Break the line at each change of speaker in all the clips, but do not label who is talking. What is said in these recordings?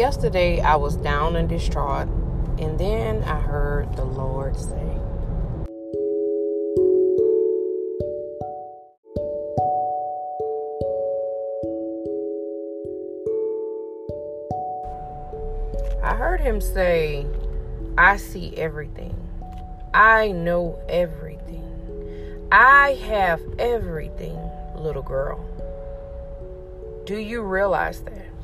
yesterday I was down and distraught, and then I heard the Lord say, I heard him say, I see everything. I know everything. I have everything, little girl. Do you realize that?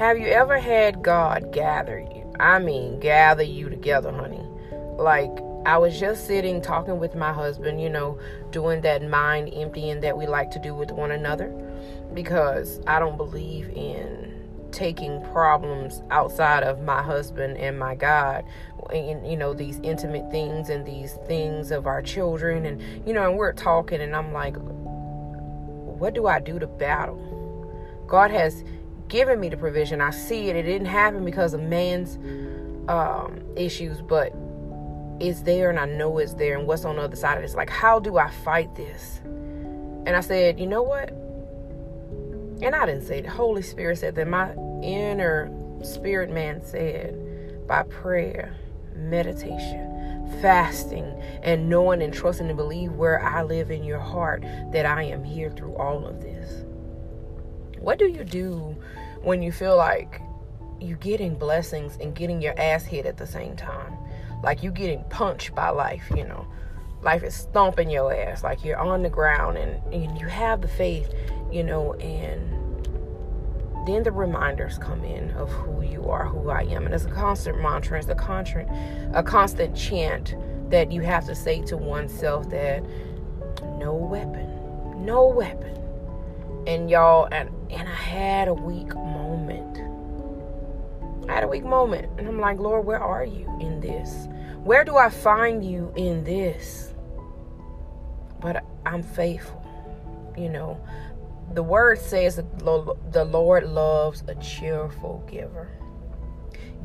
Have you ever had God gather you? I mean, gather you together, honey. Like, I was just sitting talking with my husband, you know, doing that mind emptying that we like to do with one another because I don't believe in taking problems outside of my husband and my God, and you know these intimate things and these things of our children, and you know, and we're talking, and I'm like, what do I do to battle? God has given me the provision. I see it. It didn't happen because of man's um, issues, but it's there, and I know it's there. And what's on the other side of this? Like, how do I fight this? And I said, you know what? and I didn't say it. The Holy Spirit said that my inner spirit man said by prayer, meditation, fasting, and knowing and trusting and believe where I live in your heart that I am here through all of this. What do you do when you feel like you're getting blessings and getting your ass hit at the same time? Like you're getting punched by life, you know. Life is stomping your ass like you're on the ground and, and you have the faith you know, and then the reminders come in of who you are, who I am. And it's a constant mantra, it's a constant, a constant chant that you have to say to oneself that no weapon, no weapon. And y'all, and, and I had a weak moment. I had a weak moment. And I'm like, Lord, where are you in this? Where do I find you in this? But I'm faithful. You know, the word says the Lord loves a cheerful giver.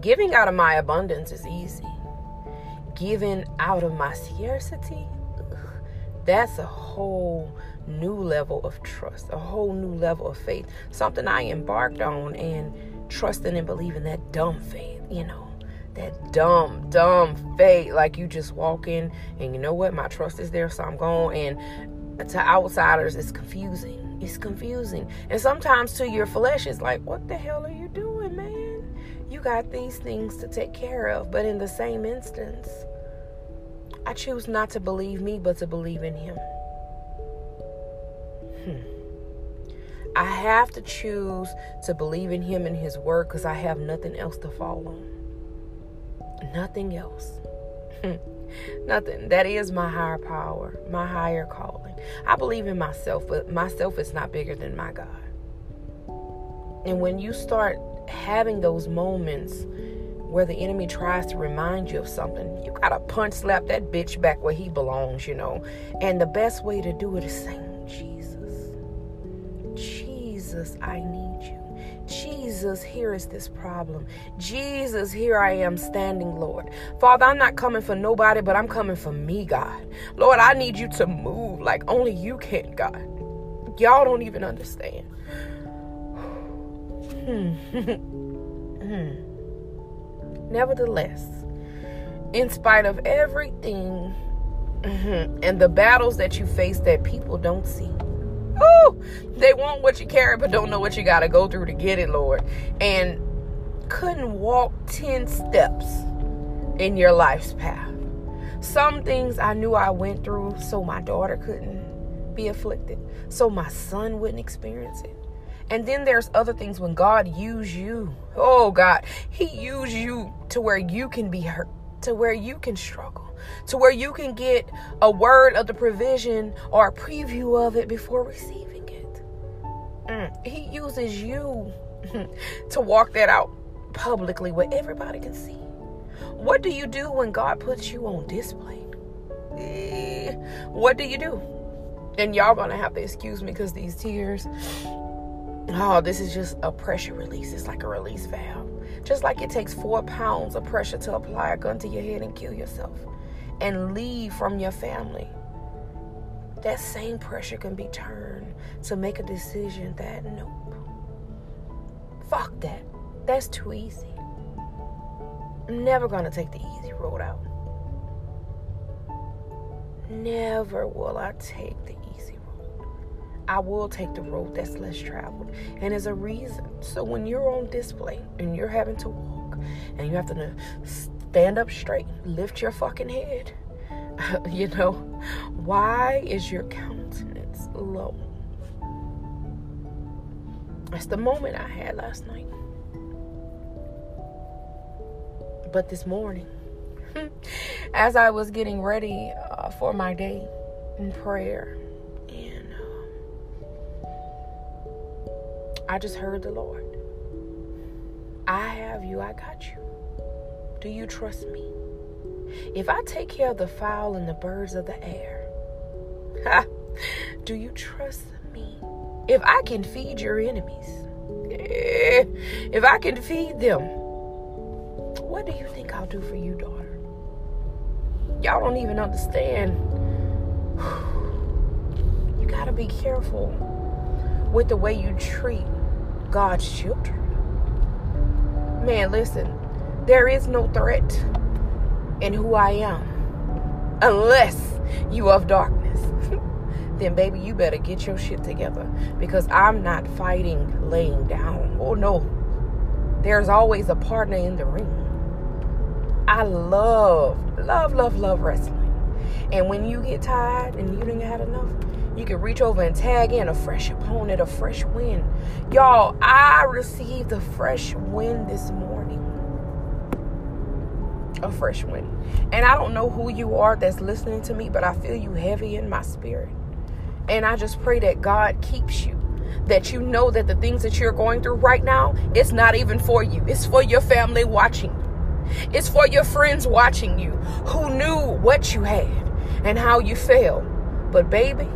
Giving out of my abundance is easy. Giving out of my scarcity, that's a whole new level of trust, a whole new level of faith. Something I embarked on and trusting and believing that dumb faith, you know, that dumb, dumb faith. Like you just walk in and you know what, my trust is there, so I'm going. And to outsiders, it's confusing it's confusing. And sometimes to your flesh, it's like, what the hell are you doing, man? You got these things to take care of. But in the same instance, I choose not to believe me, but to believe in Him. Hmm. I have to choose to believe in Him and His Word because I have nothing else to fall on. Nothing else. Nothing. That is my higher power, my higher calling. I believe in myself, but myself is not bigger than my God. And when you start having those moments where the enemy tries to remind you of something, you gotta punch slap that bitch back where he belongs, you know. And the best way to do it is saying, Jesus, Jesus, I need you. Jesus, here is this problem. Jesus, here I am standing, Lord. Father, I'm not coming for nobody, but I'm coming for me, God. Lord, I need you to move like only you can, God. Y'all don't even understand. Hmm. Hmm. Nevertheless, in spite of everything and the battles that you face that people don't see, Ooh, they want what you carry, but don't know what you got to go through to get it, Lord. And couldn't walk 10 steps in your life's path. Some things I knew I went through so my daughter couldn't be afflicted, so my son wouldn't experience it. And then there's other things when God used you. Oh God, He used you to where you can be hurt, to where you can struggle to where you can get a word of the provision or a preview of it before receiving it. Mm. He uses you to walk that out publicly where everybody can see. What do you do when God puts you on display? Eh, what do you do? And y'all gonna have to excuse me because these tears. Oh, this is just a pressure release. It's like a release valve. Just like it takes four pounds of pressure to apply a gun to your head and kill yourself and leave from your family, that same pressure can be turned to make a decision that nope, fuck that. That's too easy. I'm never to take the easy road out. Never will I take the easy road. I will take the road that's less traveled. And there's a reason. So when you're on display and you're having to walk and you have to stand up straight, lift your fucking head, you know, why is your countenance low? That's the moment I had last night. But this morning, as I was getting ready uh, for my day in prayer, I just heard the Lord. I have you, I got you. Do you trust me? If I take care of the fowl and the birds of the air, do you trust me? If I can feed your enemies, if I can feed them, what do you think I'll do for you, daughter? Y'all don't even understand. You got to be careful with the way you treat God's children. Man, listen, there is no threat in who I am unless you of darkness. then baby, you better get your shit together because I'm not fighting laying down. Oh no. There's always a partner in the ring. I love, love, love, love wrestling. And when you get tired and you didn't have enough, you can reach over and tag in a fresh opponent, a fresh win. Y'all, I received a fresh win this morning. A fresh win. And I don't know who you are that's listening to me, but I feel you heavy in my spirit. And I just pray that God keeps you. That you know that the things that you're going through right now, it's not even for you. It's for your family watching. It's for your friends watching you who knew what you had and how you failed. But baby,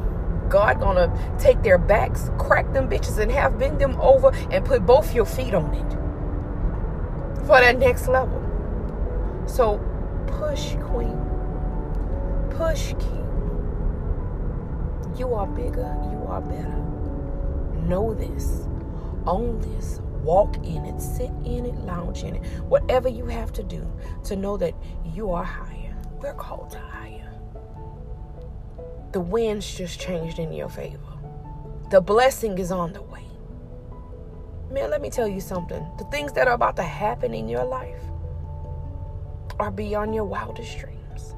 God gonna take their backs, crack them bitches, and have bend them over and put both your feet on it for that next level. So push, queen. Push, king. You are bigger, you are better. Know this. Own this walk in it, sit in it, lounge in it, whatever you have to do to know that you are higher. We're called to higher. The winds just changed in your favor. The blessing is on the way. Man, let me tell you something. The things that are about to happen in your life are beyond your wildest dreams.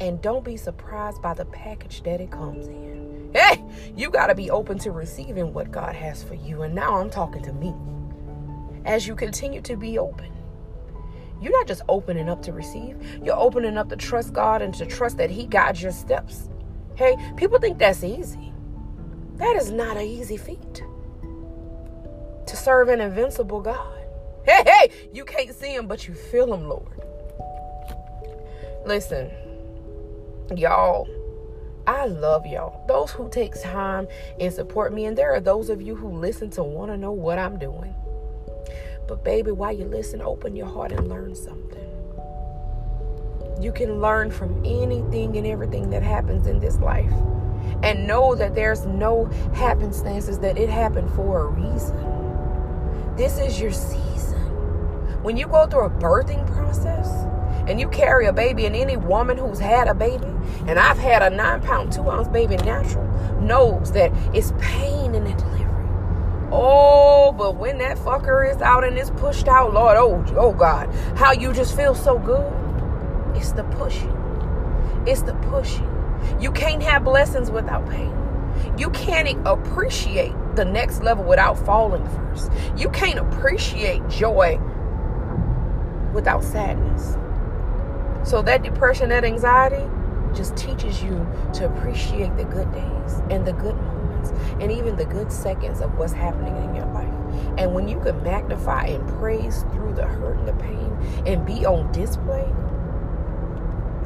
And don't be surprised by the package that it comes in. Hey, you got to be open to receiving what God has for you. And now I'm talking to me. As you continue to be open, you're not just opening up to receive, you're opening up to trust God and to trust that He guides your steps. Hey, people think that's easy. That is not an easy feat. To serve an invincible God. Hey, hey, you can't see Him, but you feel Him, Lord. Listen, y'all I love y'all. Those who take time and support me, and there are those of you who listen to want to know what I'm doing. But baby, while you listen, open your heart and learn something. You can learn from anything and everything that happens in this life. And know that there's no happenstances, that it happened for a reason. This is your season. When you go through a birthing process, and you carry a baby, and any woman who's had a baby, and I've had a nine pound, two ounce baby natural, knows that it's pain in the delivery. Oh, but when that fucker is out and is pushed out, Lord, oh, oh God, how you just feel so good. It's the pushing. It's the pushing. You can't have blessings without pain. You can't appreciate the next level without falling first. You can't appreciate joy without sadness. So that depression, that anxiety just teaches you to appreciate the good days and the good moments and even the good seconds of what's happening in your life. And when you can magnify and praise through the hurt and the pain and be on display,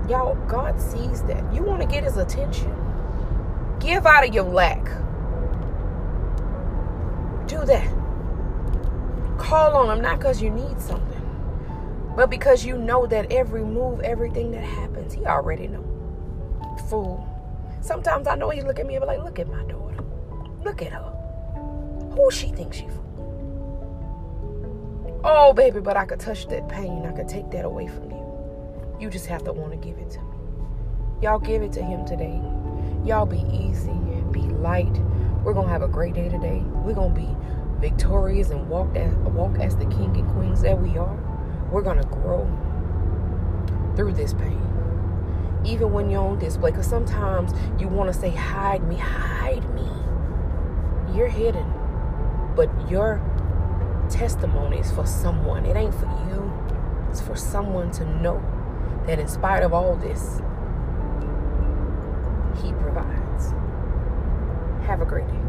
y'all, God sees that. You want to get his attention. Give out of your lack. Do that. Call on him not because you need something but because you know that every move, everything that happens, he already know. Fool. Sometimes I know he look at me and be like, look at my daughter. Look at her. Who she thinks she? Oh, baby, but I could touch that pain. I could take that away from you. You just have to want to give it to me. Y'all give it to him today. Y'all be easy, be light. We're gonna have a great day today. We're gonna be victorious and walk as walk as the king and queens that we are. We're gonna grow through this pain. Even when you're on display, because sometimes you want to say, hide me, hide me. You're hidden. But your testimony is for someone. It ain't for you. It's for someone to know that in spite of all this, He provides. Have a great day.